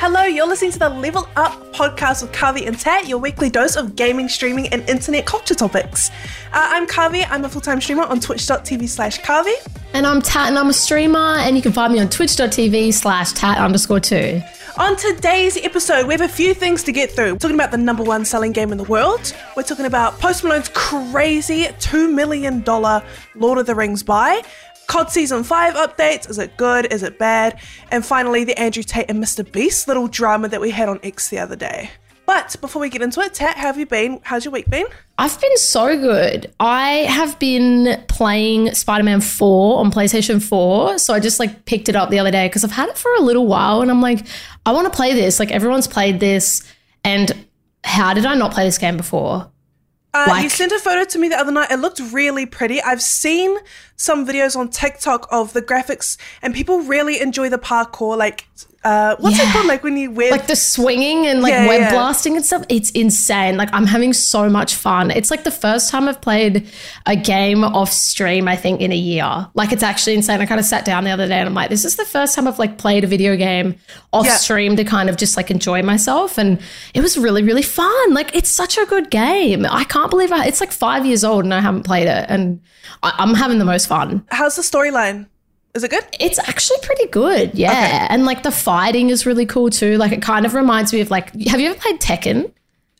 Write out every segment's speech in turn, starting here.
Hello, you're listening to the Level Up podcast with Karvey and Tat, your weekly dose of gaming, streaming, and internet culture topics. Uh, I'm Karvey, I'm a full time streamer on twitch.tv slash Karvey. And I'm Tat and I'm a streamer, and you can find me on twitch.tv slash tat underscore two. On today's episode, we have a few things to get through. We're talking about the number one selling game in the world. We're talking about Post Malone's crazy $2 million Lord of the Rings buy. COD Season 5 updates. Is it good? Is it bad? And finally, the Andrew Tate and Mr. Beast little drama that we had on X the other day. But before we get into it, Tat, how have you been? How's your week been? I've been so good. I have been playing Spider Man 4 on PlayStation 4. So I just like picked it up the other day because I've had it for a little while and I'm like, I want to play this. Like everyone's played this. And how did I not play this game before? Uh, you sent a photo to me the other night. It looked really pretty. I've seen some videos on TikTok of the graphics, and people really enjoy the parkour. Like, uh, what's it called? Like when you wear like the swinging and like Yeah, web yeah. blasting and stuff? It's insane. Like i'm having so much fun. It's like the first time i've played a game off stream i think in a year. Like it's actually insane. I kind of sat down the other day and i'm like this is the first time i've like played a video game off Yeah. stream to kind of just like enjoy myself. And it was really really fun. Like it's such a good game. I can't believe I, it's like five years old and i haven't played it. And I, i'm having the most fun. How's the storyline? Is it good? it's actually pretty good, yeah. Okay. And like the fighting is really cool too. Like it kind of reminds me of like, have you ever played Tekken?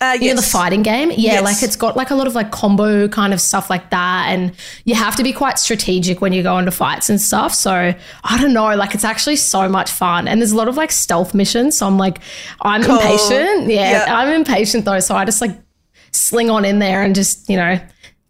Uh, You know, the fighting game? Yeah, Yes. like it's got like a lot of like combo kind of stuff like that. And you have to be quite strategic when you go into fights and stuff. So I don't know, like it's actually so much fun. And there's a lot of like stealth missions. So I'm like, I'm Cool. impatient. Yeah, Yeah. I'm impatient though. So I just like sling on in there and just, you know,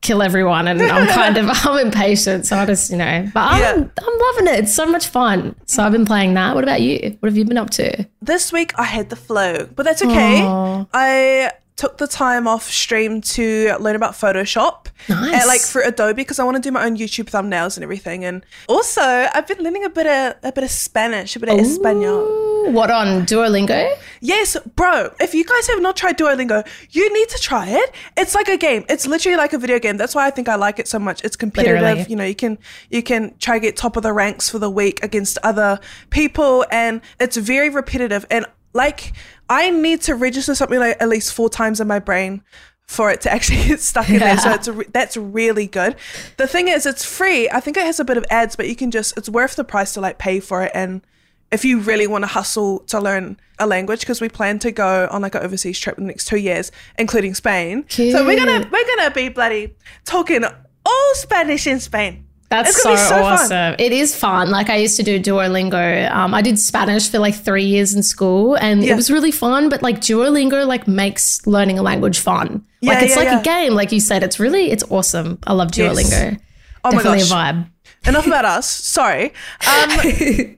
kill everyone. And I'm kind of, I'm impatient. So I just, you know, but I'm, Yeah. I'm loving it. It's so much fun. So I've been playing that. What about you? What have you been up to? This week I had the flu, but that's okay. Aw. I took the time off stream to learn about Photoshop, uh, Nice. and, like for Adobe, because I want to do my own YouTube thumbnails and everything. And also, I've been learning a bit of a bit of Spanish, a bit of Espanol. What on Duolingo? Yes, bro. If you guys have not tried Duolingo, you need to try it. It's like a game. It's literally like a video game. That's why I think I like it so much. It's competitive. Literally. You know, you can you can try to get top of the ranks for the week against other people, and it's very repetitive. And like, I need to register something like at least four times in my brain for it to actually get stuck in there. So it's a re- that's really good. The thing is, it's free. I think it has a bit of ads, but you can just it's worth the price to like pay for it and if you really want to hustle to learn a language because we plan to go on like an overseas trip in the next two years including spain so we're gonna we're gonna be bloody talking all spanish in spain That's It's so, gonna be so fun. awesome. It is fun. Like I used to do Duolingo. Um, I did Spanish for like three years in school, and Yeah. it was really fun. But like Duolingo, like makes learning a language fun. Yeah, like it's yeah, like yeah. a game, like you said. It's really it's awesome. I love Yes. Duolingo. Oh my Definitely gosh. a vibe. enough about us sorry um,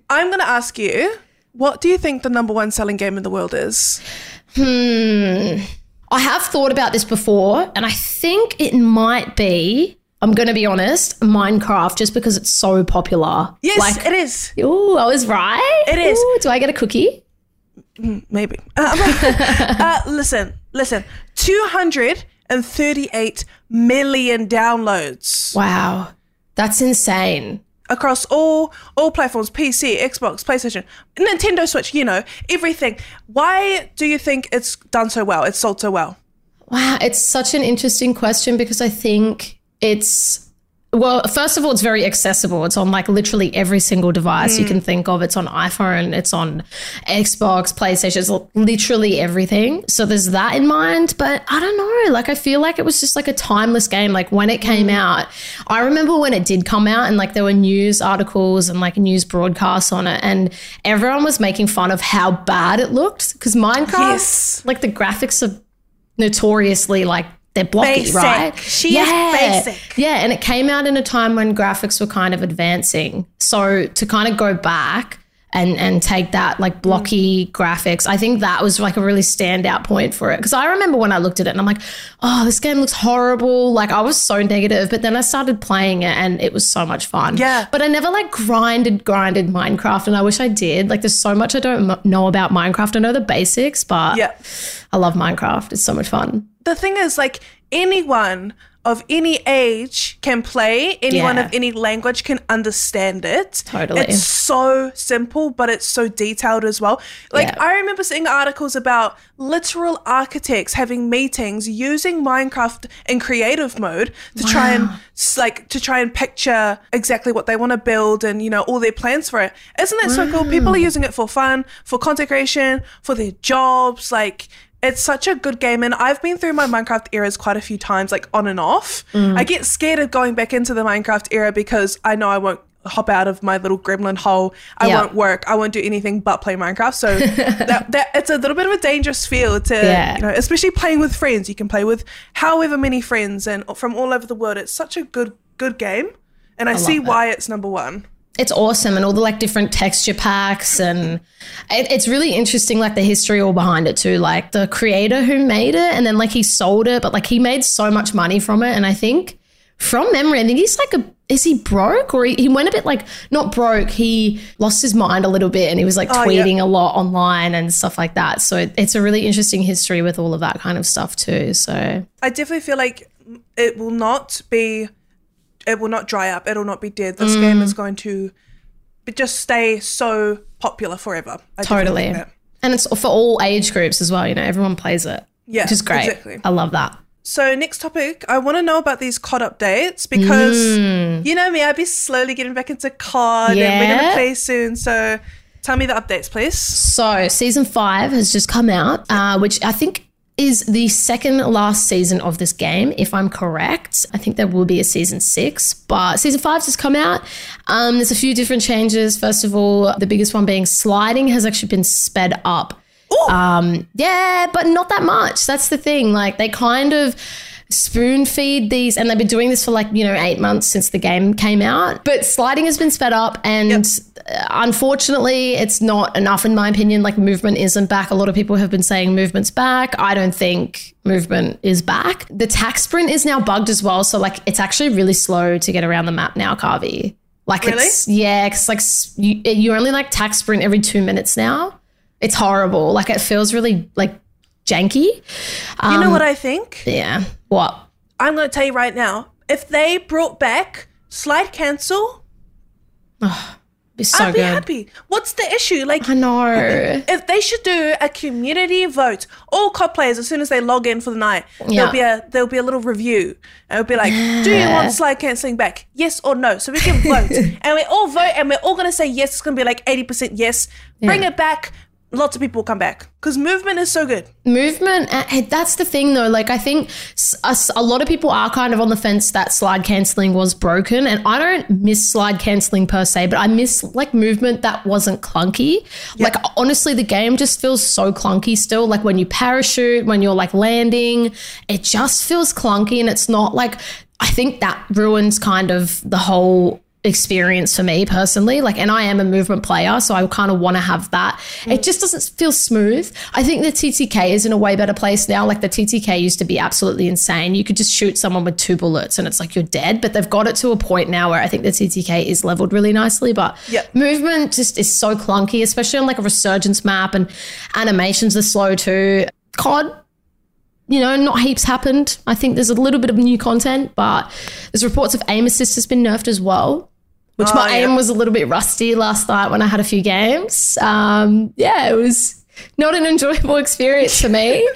i'm gonna ask you what do you think the number one selling game in the world is Hmm. I have thought about this before, and I think it might be. I'm going to be honest, Minecraft, just because it's so popular. yes Like, it is ooh, I was right. It is. Ooh, do I get a cookie? maybe uh, uh, listen listen 238 million downloads Wow, that's insane. across all all platforms pc xbox playstation nintendo switch you know everything why do you think it's done so well it's sold so well Wow, it's such an interesting question because I think it's well, first of all, it's very accessible. It's on like literally every single device you hmm. can think of. It's on iPhone, it's on Xbox, PlayStation, it's literally everything. So there's that in mind. But I don't know. Like, I feel like it was just like a timeless game. Like, when it came hmm. out, I remember when it did come out and like there were news articles and like news broadcasts on it, and everyone was making fun of how bad it looked because Minecraft, Yes. like the graphics are notoriously like they're blocky, Basic. right? She is basic. Yeah, and it came out in a time when graphics were kind of advancing. So to kind of go back and and take that like blocky graphics, I think that was like a really standout point for it. Because I remember when I looked at it and I'm like, oh, this game looks horrible. Like I was so negative, but then I started playing it and it was so much fun. Yeah. But I never like grinded, grinded Minecraft, and I wish I did. Like there's so much I don't know about Minecraft. I know the basics, but yeah I love Minecraft. It's so much fun. The thing is like anyone of any age can play, anyone Yeah. of any language can understand it. Totally. It's so simple, but it's so detailed as well. Like, Yeah. I remember seeing articles about literal architects having meetings using Minecraft in creative mode to try and like to try and picture exactly what they want to build and you know all their plans for it. Isn't that so cool? People are using it for fun, for content creation, for their jobs, like it's such a good game and I've been through my Minecraft eras quite a few times like on and off. Mm. I get scared of going back into the Minecraft era because I know I won't hop out of my little gremlin hole. I Yeah. won't work. I won't do anything but play Minecraft. So that, that it's a little bit of a dangerous field to Yeah. you know, especially playing with friends. You can play with however many friends and from all over the world. It's such a good good game. And I, see love it. why it's number 1. It's awesome and all the like different texture packs and it, it's really interesting like the history all behind it too like the creator who made it and then like he sold it but like he made so much money from it. And i think from memory i think he's like a is he broke or he, he went a bit like not broke he lost his mind a little bit and he was like Oh, yeah. tweeting a lot online and stuff like that. So it, it's a really interesting history with all of that kind of stuff too. So I definitely feel like it will not be, it will not dry up. It'll not be dead. This Mm. game is going to just stay so popular forever. I totally and it's for all age groups as well you know everyone plays it Yeah, which is great exactly. i love that So next topic, I want to know about these COD updates because Mm. you know me, I'd be slowly getting back into COD and we're gonna play soon. So tell me the updates, please. So, season five has just come out, uh, which I think is the second last season of this game, if I'm correct. I think there will be a season six, but season five has come out. Um, there's a few different changes. First of all, the biggest one being sliding has actually been sped up. Um, yeah, but not that much. That's the thing. Like, they kind of spoon feed these, and they've been doing this for like, you know, eight months since the game came out. But sliding has been sped up, and uh, unfortunately, it's not enough, in my opinion. Like, movement isn't back. A lot of people have been saying movement's back. I don't think movement is back. The tac sprint is now bugged as well. So, like, it's actually really slow to get around the map now, Karvey. Like, Really? it's, yeah, it's like you, you only like tac sprint every two minutes now. It's horrible. Like, it feels really like janky. You know um, what I think? Yeah. What? I'm gonna tell you right now. If they brought back slide cancel, oh, Be so I'd be good. happy. What's the issue? Like I know. if they should do a community vote, all COD players as soon as they log in for the night, Yeah. there'll be a there'll be a little review, and it'll be like, "Do you want slide canceling back? Yes or no?" So we can vote, and we all vote, and we're all gonna say yes. It's gonna be like eighty percent yes. Bring Yeah. it back. Lots of people come back because movement is so good. Movement, eh, hey, that's the thing though. Like, I think a lot of people are kind of on the fence that slide canceling was broken. And I don't miss slide canceling per se, but I miss like movement that wasn't clunky. Like, honestly, the game just feels so clunky still. Like, when you parachute, when you're like landing, it just feels clunky. And it's not like, I think that ruins kind of the whole experience for me personally. Like and I am a movement player so I kind of want to have that. Mm. It just doesn't feel smooth. I think the TTK is in a way better place now. Like the TTK used to be absolutely insane. You could just shoot someone with two bullets and it's like you're dead but they've got it to a point now where I think the TTK is leveled really nicely but Yep. movement just is so clunky especially on like a resurgence map and animations are slow too. COD you know, not heaps happened. I think there's a little bit of new content, but there's reports of aim assist has been nerfed as well, which Oh, my yeah. aim was a little bit rusty last night when I had a few games. Um, yeah, it was not an enjoyable experience for me.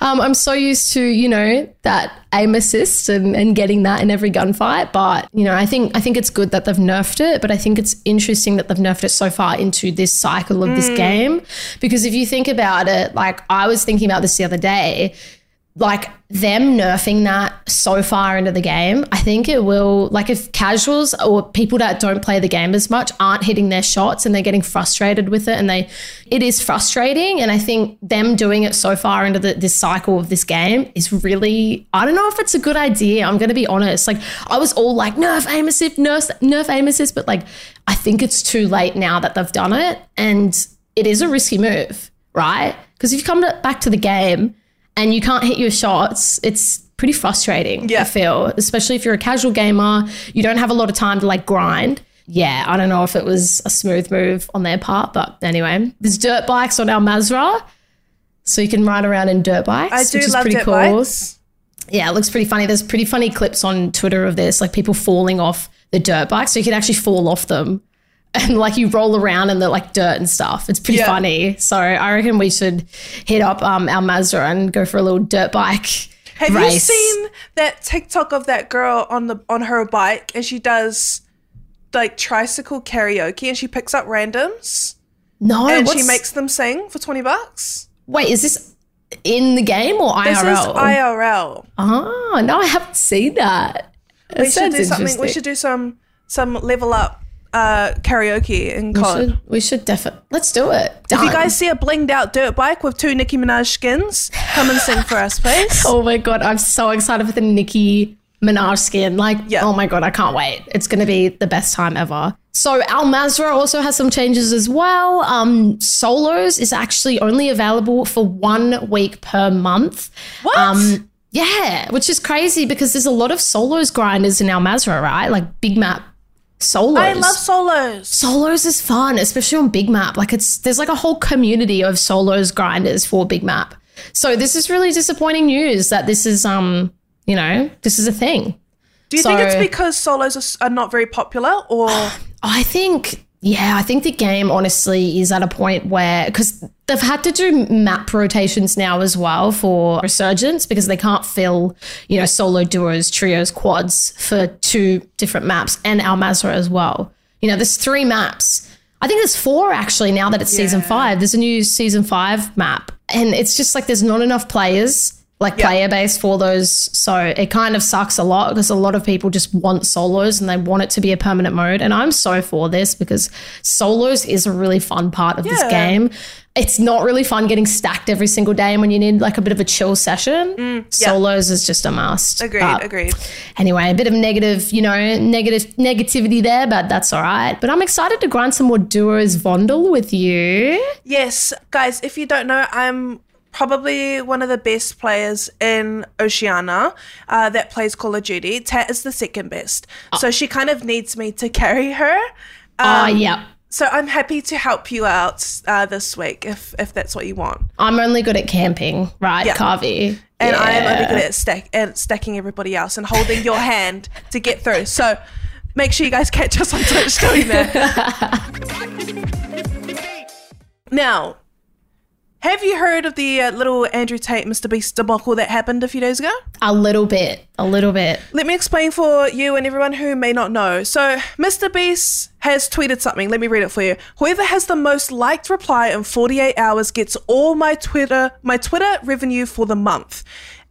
Um, I'm so used to, you know, that aim assist and, and getting that in every gunfight. But, you know, I think I think it's good that they've nerfed it, but I think it's interesting that they've nerfed it so far into this cycle of this game. Because if you think about it, like I was thinking about this the other day, like them nerfing that so far into the game, I think it will like if casuals or people that don't play the game as much aren't hitting their shots and they're getting frustrated with it and they it is frustrating and I think them doing it so far into the, this cycle of this game is really I don't know if it's a good idea. I'm going to be honest. Like I was all like nerf aim assist, nerf nerf aim assist, but like I think it's too late now that they've done it and it is a risky move, right? Because if you come to, back to the game and you can't hit your shots, it's pretty frustrating. Yeah. I feel, especially if you're a casual gamer, you don't have a lot of time to like grind. Yeah, I don't know if it was a smooth move on their part, but anyway, there's dirt bikes on Al Mazrah, so you can ride around in dirt bikes. I do which is love pretty dirt cool. bikes. Yeah, it looks pretty funny. There's pretty funny clips on Twitter of this, like people falling off the dirt bikes. So you can actually fall off them and like you roll around in the like dirt and stuff. It's pretty Yeah. funny. So I reckon we should hit up um, Al Mazrah and go for a little dirt bike. Have you seen that TikTok of that girl on the on her bike and she does like tricycle karaoke and she picks up randoms No, and she makes them sing for 20 bucks? Wait, is this in the game or IRL? This is IRL. oh, no, I haven't seen that. That We should do something. We should do some some level up uh, karaoke in We COD. should, we should definitely let's do it. If you guys see a blinged out dirt bike with two Nicki Minaj skins, come and sing for us, please. Oh my god, I'm so excited for the Nicki Minaj skin. Like, Yeah. oh my god, I can't wait. It's gonna be the best time ever. So Al Mazrah also has some changes as well. Um, solos is actually only available for one week per month. What? Um, yeah, which is crazy because there's a lot of solos grinders in Al Mazrah, right? Like big map solos. I love solos. solos is fun, especially on Big Map. Like it's there's like a whole community of solos grinders for Big Map. So this is really disappointing news that this is um you know this is a thing. Do you think it's because solos are, are not very popular, or I think yeah, I think the game honestly is at a point where because they've had to do map rotations now as well for resurgence because they can't fill you know solo duos, trios, quads for two different maps and Al Mazrah as well. You know, there's three maps. I think there's four actually now that it's season five. There's a new season five map, and it's just like there's not enough players. Like Yeah. player base for those, so it kind of sucks a lot because a lot of people just want solos and they want it to be a permanent mode. And I'm so for this because solos is a really fun part of this game. It's not really fun getting stacked every single day, and when you need like a bit of a chill session, solos is just a must. Mm, agreed, But agreed. Anyway, a bit of negative, you know, negative negativity there, but that's all right. But I'm excited to grind some more duos Vondel with you. Yes, guys, if you don't know, I'm probably one of the best players in Oceania uh, that plays Call of Duty. Tat is the second best. So she kind of needs me to carry her. Oh, Um, yeah. So I'm happy to help you out uh, this week if, if that's what you want. I'm only good at camping, right, Yeah. Karvey? And I am only good at stack and stacking everybody else and holding your hand to get through. So make sure you guys catch us on Twitch doing that. now, have you heard of the uh, little Andrew Tate, Mr. Beast debacle that happened a few days ago? A little bit, a little bit. Let me explain for you and everyone who may not know. So, Mr. Beast has tweeted something. Let me read it for you. Whoever has the most liked reply in 48 hours gets all my Twitter my Twitter revenue for the month.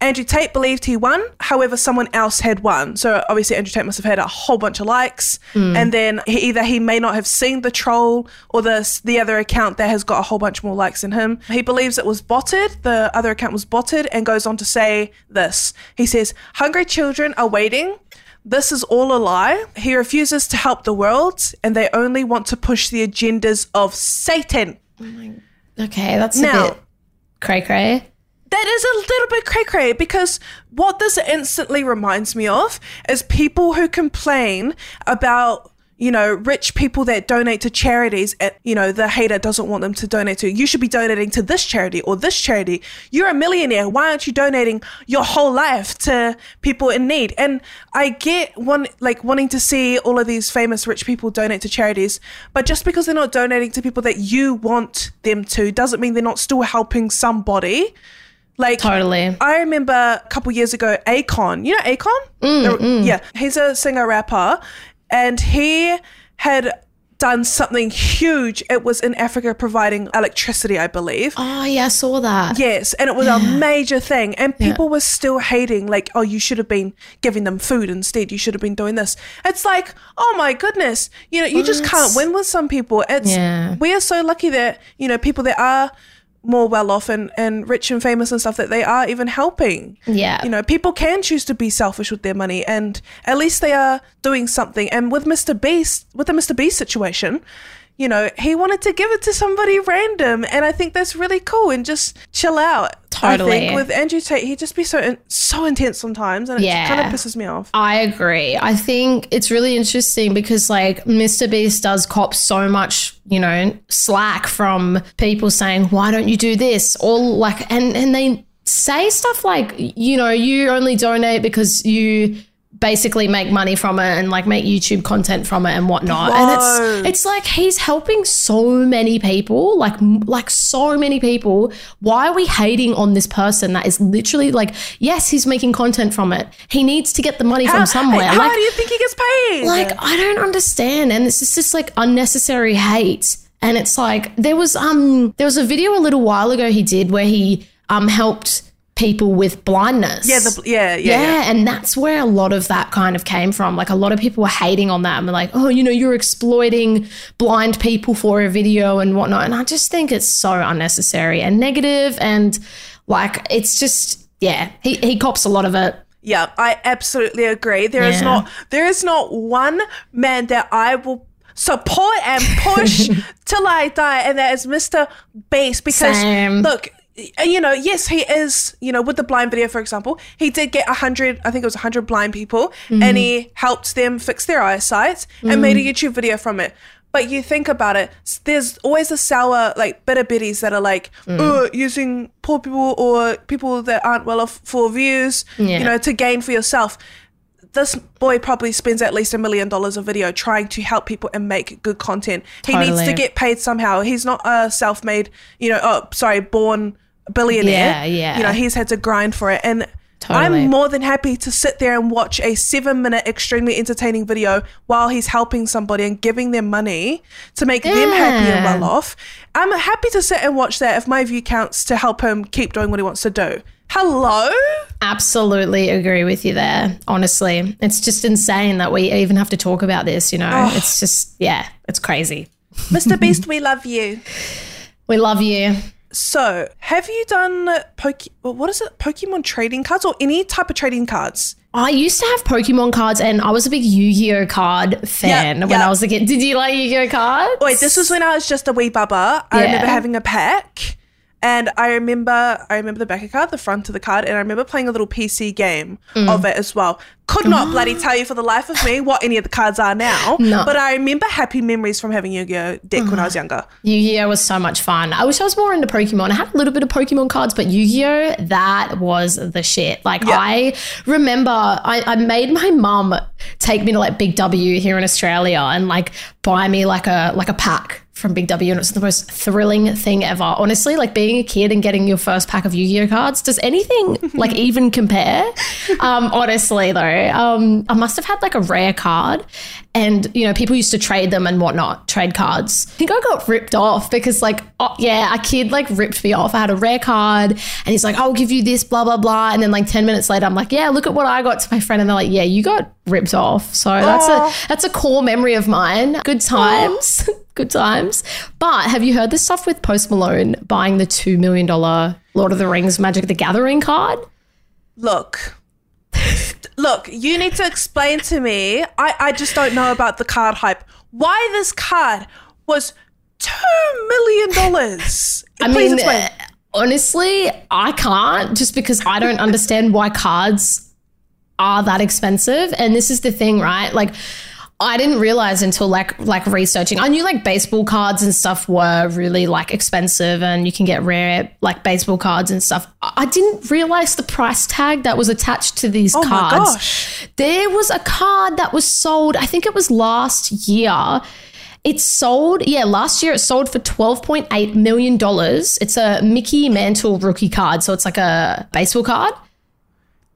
Andrew Tate believed he won, however, someone else had won. So obviously, Andrew Tate must have had a whole bunch of likes, hmm. and then he, either he may not have seen the troll or the the other account that has got a whole bunch more likes than him. He believes it was botted. The other account was botted, and goes on to say this. He says, "Hungry children are waiting." This is all a lie. He refuses to help the world, and they only want to push the agendas of Satan. Oh okay, that's Now- a bit cray cray. That is a little bit cray cray because what this instantly reminds me of is people who complain about, you know, rich people that donate to charities and, you know, the hater doesn't want them to donate to. You should be donating to this charity or this charity. You're a millionaire. Why aren't you donating your whole life to people in need? And I get one, like wanting to see all of these famous rich people donate to charities, but just because they're not donating to people that you want them to doesn't mean they're not still helping somebody. Like Totally. I remember a couple years ago, Akon. You know Akon? Mm, the- mm. Yeah, he's a singer rapper, and he had done something huge. It was in Africa providing electricity, I believe. Oh yeah, I saw that. Yes, and it was a major thing, and people were still hating, like, oh, you should have been giving them food instead. You should have been doing this. It's like, oh my goodness, you know, you just can't win with some people. It's Yeah. we are so lucky that you know people that are more well off and, and rich and famous and stuff that they are even helping. Yeah. You know, people can choose to be selfish with their money and at least they are doing something. And with Mr. Beast, with the Mr. Beast situation, you know, he wanted to give it to somebody random. And I think that's really cool and just chill out. I Totally. think with Andrew Tate, he'd just be so in, so intense sometimes and it kind of pisses me off. I agree. I think it's really interesting because like Mr. Beast does cop so much, you know, slack from people saying, "Why don't you do this?" All like and and they say stuff like, you know, you only donate because you basically make money from it and like make YouTube content from it and whatnot. And it's it's like he's helping so many people, like like so many people. Why are we hating on this person that is literally like, yes, he's making content from it. He needs to get the money How- from somewhere. How like, do you think he gets paid? like I don't understand, and it's just, just like unnecessary hate. And it's like there was um there was a video a little while ago he did where he um helped people with blindness. yeah, the, yeah, yeah, yeah, yeah. and that's where a lot of that kind of came from. Like a lot of people were hating on that and were like, oh, you know, you're exploiting blind people for a video and whatnot. And I just think it's so unnecessary and negative and like it's just yeah, he, he cops a lot of it. Yeah, I absolutely agree. There is Yeah. not there is not one man that I will support and push till I die, and that is Mr. Beast. Because Same. look, you know, yes, he is. You know, with the blind video, for example, he did get a hundred. I think it was a hundred blind people, and he mm-hmm. helped them fix their eyesight and made a mm-hmm. YouTube video from it. But you think about it, there's always a sour, like bitter biddies that are like, oh, using poor people or people that aren't well off for views, Yeah. you know, to gain for yourself. This boy probably spends at least a million dollars a video trying to help people and make good content. He needs to get paid somehow. He's not a self-made, you know, oh, sorry, born billionaire. Yeah, yeah. You know, he's had to grind for it. And Totally. I'm more than happy to sit there and watch a seven minute, extremely entertaining video while he's helping somebody and giving them money to make them happy and well off. I'm happy to sit and watch that if my view counts to help him keep doing what he wants to do. Hello? Absolutely agree with you there. Honestly, it's just insane that we even have to talk about this. You know, Oh. it's just yeah, it's crazy. Mr. Beast, we love you. We love you. So, have you done Poke? well, What is it? Pokemon trading cards or any type of trading cards? I used to have Pokemon cards, and I was a big Yu-Gi-Oh card fan when yeah. I was a kid. Did you like Yu-Gi-Oh cards? Wait, this was when I was just a wee bubba. I Yeah. remember having a pack, and I remember I remember the back of the card, the front of the card, and I remember playing a little PC game Mm. of it as well. Could not bloody tell you for the life of me what any of the cards are now, No. but I remember happy memories from having Yu-Gi-Oh deck when I was younger. Yu-Gi-Oh was so much fun. I wish I was more into Pokemon. I had a little bit of Pokemon cards, but Yu-Gi-Oh, that was the shit. Like Yeah. I remember I, I made my mum take me to like Big W here in Australia and like buy me like a like a pack from Big W and it's the most thrilling thing ever. Honestly, like being a kid and getting your first pack of Yu-Gi-Oh cards, does anything like even compare? Um, honestly though, um, I must have had like a rare card and you know, people used to trade them and whatnot, trade cards. I think I got ripped off because like, oh, yeah, a kid like ripped me off. I had a rare card and he's like, I'll give you this, blah, blah, blah. And then like 10 minutes later, I'm like, yeah, look at what I got to my friend. And they're like, yeah, you got ripped off. So that's a, that's a core memory of mine. Good times. Good times. But have you heard this stuff with Post Malone buying the $2 million Lord of the Rings Magic the Gathering card? Look. Look, you need to explain to me. I, I just don't know about the card hype. Why this card was two million dollars? I mean, explain. uh, honestly, I can't just because I don't understand why cards are that expensive. And this is the thing, right? Like, I didn't realize until like like researching. I knew like baseball cards and stuff were really like expensive, and you can get rare like baseball cards and stuff. I didn't realize the price tag that was attached to these Oh cards. gosh. There was a card that was sold. I think it was last year. It sold, yeah, last year it sold for $12.8 million. It's a Mickey Mantle rookie card. So it's like a baseball card.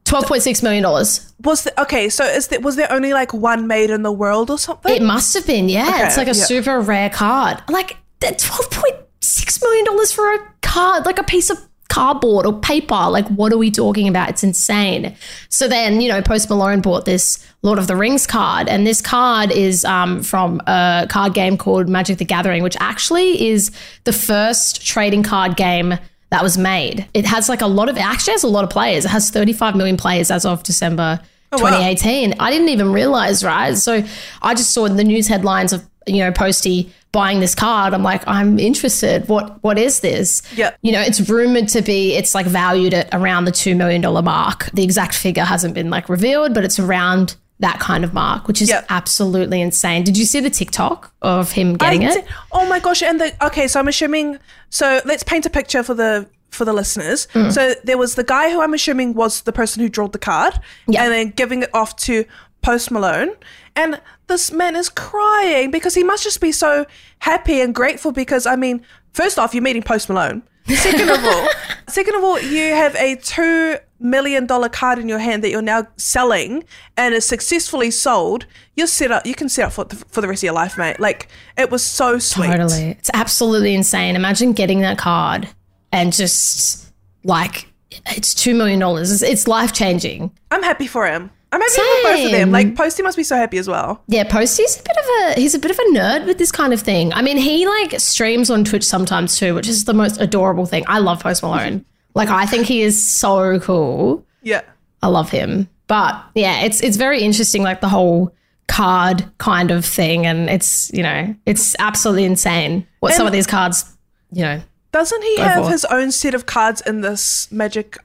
$12.6 million. Was the, okay? So is there was there only like one made in the world or something? It must have been, yeah. Okay, it's like a yeah. super rare card. Like that $12.6 million for a card, like a piece of cardboard or paper. Like, what are we talking about? It's insane. So then, you know, Post Malone bought this Lord of the Rings card, and this card is um, from a card game called Magic the Gathering, which actually is the first trading card game that was made. It has like a lot of, it actually has a lot of players. It has 35 million players as of December oh, wow. 2018. I didn't even realize, right? So I just saw the news headlines of, you know, Posty buying this card. I'm like, I'm interested. What what is this? Yeah. You know, it's rumored to be it's like valued at around the two million dollar mark. The exact figure hasn't been like revealed, but it's around that kind of mark, which is Yep. absolutely insane. Did you see the TikTok of him getting I it? did- oh my gosh! And the okay, so I'm assuming. So let's paint a picture for the for the listeners. Mm. So there was the guy who I'm assuming was the person who drawed the card, Yeah. and then giving it off to Post Malone. And this man is crying because he must just be so happy and grateful because I mean, first off, you're meeting Post Malone. Second of all, second of all, you have a two million dollar card in your hand that you're now selling and is successfully sold. You're set up. You can set up for the, for the rest of your life, mate. Like it was so sweet. Totally. It's absolutely insane. Imagine getting that card and just like it's two million dollars. It's, it's life changing. I'm happy for him. I'm happy for both of them. Like Posty must be so happy as well. Yeah, Posty's a bit of a he's a bit of a nerd with this kind of thing. I mean, he like streams on Twitch sometimes too, which is the most adorable thing. I love Post Malone. Like I think he is so cool. Yeah. I love him. But yeah, it's it's very interesting, like the whole card kind of thing, and it's you know it's absolutely insane what some of these cards, you know. Doesn't he have for his own set of cards in this Magic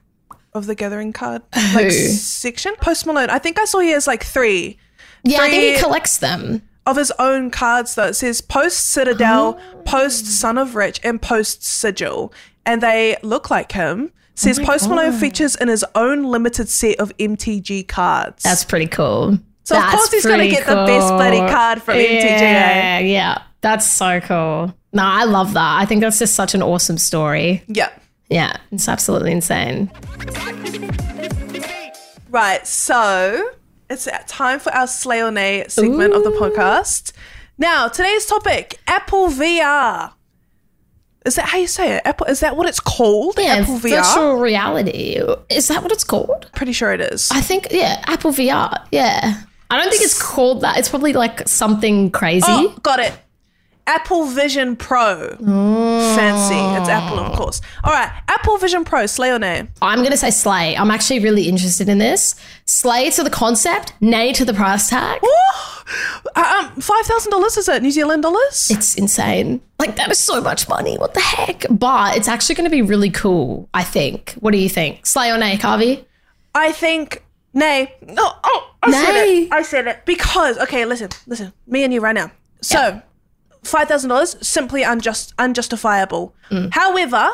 of the Gathering card like Who? section? Post Malone. I think I saw he has like three Yeah, I think he collects them. of his own cards though. It says Post Citadel, Oh. Post Son of Rich, and Post Sigil, and they look like him. Says Oh Post Malone features in his own limited set of MTG cards. That's pretty cool. So, of course he's gonna pretty get the best bloody card from MTG, eh? Yeah, yeah, that's so cool. No, I love that. I think that's just such an awesome story. yeah. Yeah, it's absolutely insane. Right, so it's time for our Slay or Nay segment of the podcast. Now, today's topic Apple VR. Is that how you say it? Apple is that what it's called? Yeah, Apple VR? virtual reality. Is that what it's called? Pretty sure it is. I think yeah, Apple VR. Yeah. I don't think it's called that. It's probably like something crazy. Oh, got it. Apple Vision Pro. Fancy. It's Apple, of oh. course. All right. Apple Vision Pro, slay or nay? I'm going to say slay. I'm actually really interested in this. Slay to the concept, nay to the price tag. Uh, um, $5,000 is it? New Zealand dollars? It's insane. Like, that is so much money. What the heck? But it's actually going to be really cool, I think. What do you think? Slay or nay, Karvey? I think nay. No. Oh, I nay. said it. I said it. Because, okay, listen, listen. Me and you right now. So. $5,000 simply unjust unjustifiable. Mm. However,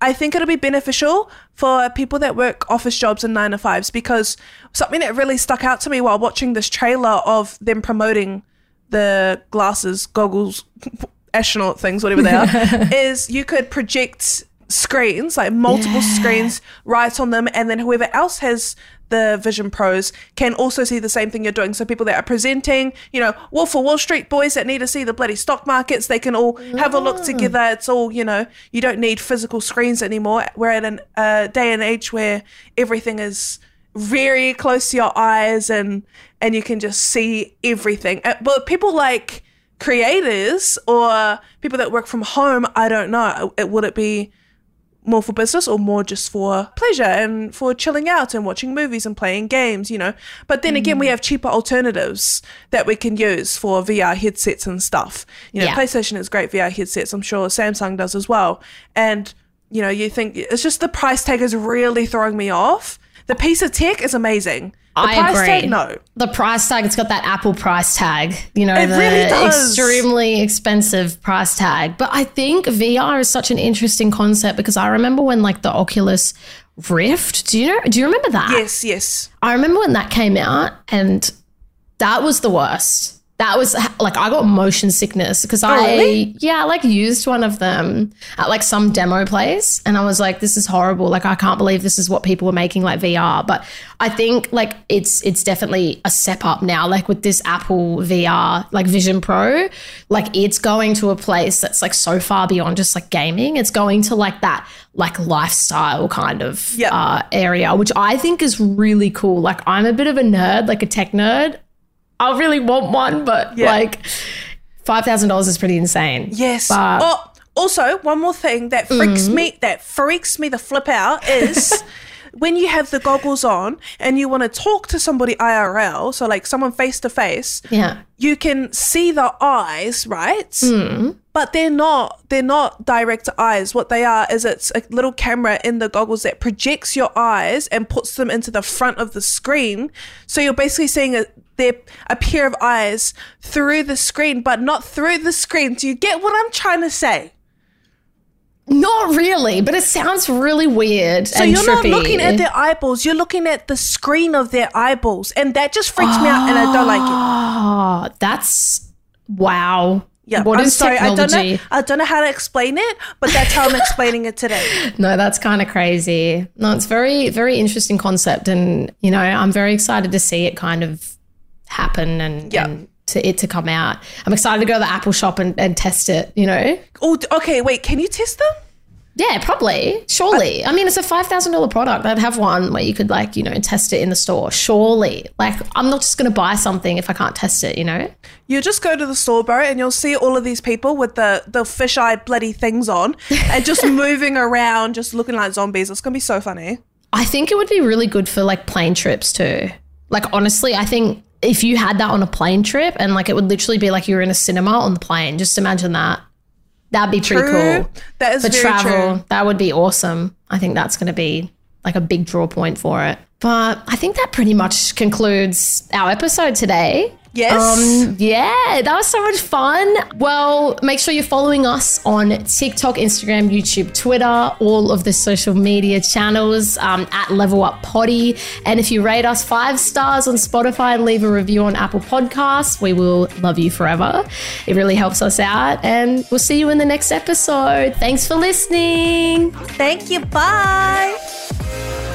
I think it'll be beneficial for people that work office jobs and 9 to 5s because something that really stuck out to me while watching this trailer of them promoting the glasses, goggles, astronaut things, whatever they are, is you could project screens, like multiple yeah. screens, write on them, and then whoever else has the Vision Pros can also see the same thing you're doing. So people that are presenting, you know, Wolf of Wall Street boys that need to see the bloody stock markets, they can all have a look together. It's all, you know, you don't need physical screens anymore. We're at a uh, day and age where everything is very close to your eyes and and you can just see everything. Uh, But people like creators or people that work from home, I don't know. It, would it be more for business or more just for pleasure and for chilling out and watching movies and playing games, you know? But then again, we Mm. have cheaper alternatives that we can use for VR headsets and stuff. You know, Yeah. PlayStation has great VR headsets. I'm sure Samsung does as well. And you know, you think it's just the price tag is really throwing me off. The piece of tech is amazing. The I price agree. tag, no. The price tag, it's got that Apple price tag, you know, It the really does. extremely expensive price tag. But I think VR is such an interesting concept because I remember when like the Oculus Rift, do you know, do you remember that? Yes, yes. I remember when that came out and that was the worst. That was like I got motion sickness because I Oh, really? yeah, I like used one of them at like some demo place and I was like this is horrible. Like I can't believe this is what people are making like VR, but I think like it's it's definitely a step up now like with this Apple VR like Vision Pro, like it's going to a place that's like so far beyond just like gaming. It's going to like that like lifestyle kind of Yep. uh, area, which I think is really cool. Like I'm a bit of a nerd, like a tech nerd. I really want one, but Yeah. like five thousand dollars is pretty insane. Yes. But- oh, also, one more thing that freaks Mm-hmm. me that freaks me the flip out is when you have the goggles on and you want to talk to somebody IRL, so like someone face to face, Yeah. you can see the eyes, right? Hmm. But they're not they're not direct eyes. What they are is it's a little camera in the goggles that projects your eyes and puts them into the front of the screen. So you're basically seeing a a pair of eyes through the screen, but not through the screen. Do you get what I'm trying to say? Not really, but it sounds really weird. So you're not looking at their eyeballs, you're looking at the screen of their eyeballs. And that just freaks me out and I don't like it. Oh, that's wow. Yeah, What I'm is sorry. I don't technology? know. I don't know how to explain it, but that's how I'm explaining it today. No, that's kind of crazy. No, it's very, very interesting concept, and you know, I'm very excited to see it kind of happen and, Yeah. and to it to come out. I'm excited to go to the Apple shop and, and test it. You know, Oh, okay. Wait, can you test them? Yeah, probably, surely. I mean, it's a five thousand dollar product. I'd have one where you could like you know test it in the store. Surely, like I'm not just gonna buy something if I can't test it. You know. You just go to the store, bro, and you'll see all of these people with the the fisheye bloody things on and just moving around, just looking like zombies. It's gonna be so funny. I think it would be really good for like plane trips too. Like honestly, I think if you had that on a plane trip and like it would literally be like you were in a cinema on the plane. Just imagine that. That'd be pretty True. cool. That is For very travel, true. that would be awesome. I think that's going to be like a big draw point for it. But I think that pretty much concludes our episode today. Yes. Um, yeah, that was so much fun. Well, make sure you're following us on TikTok, Instagram, YouTube, Twitter, all of the social media channels um, at Level Up Potty. And if you rate us five stars on Spotify and leave a review on Apple Podcasts, we will love you forever. It really helps us out. And we'll see you in the next episode. Thanks for listening. Thank you. Bye.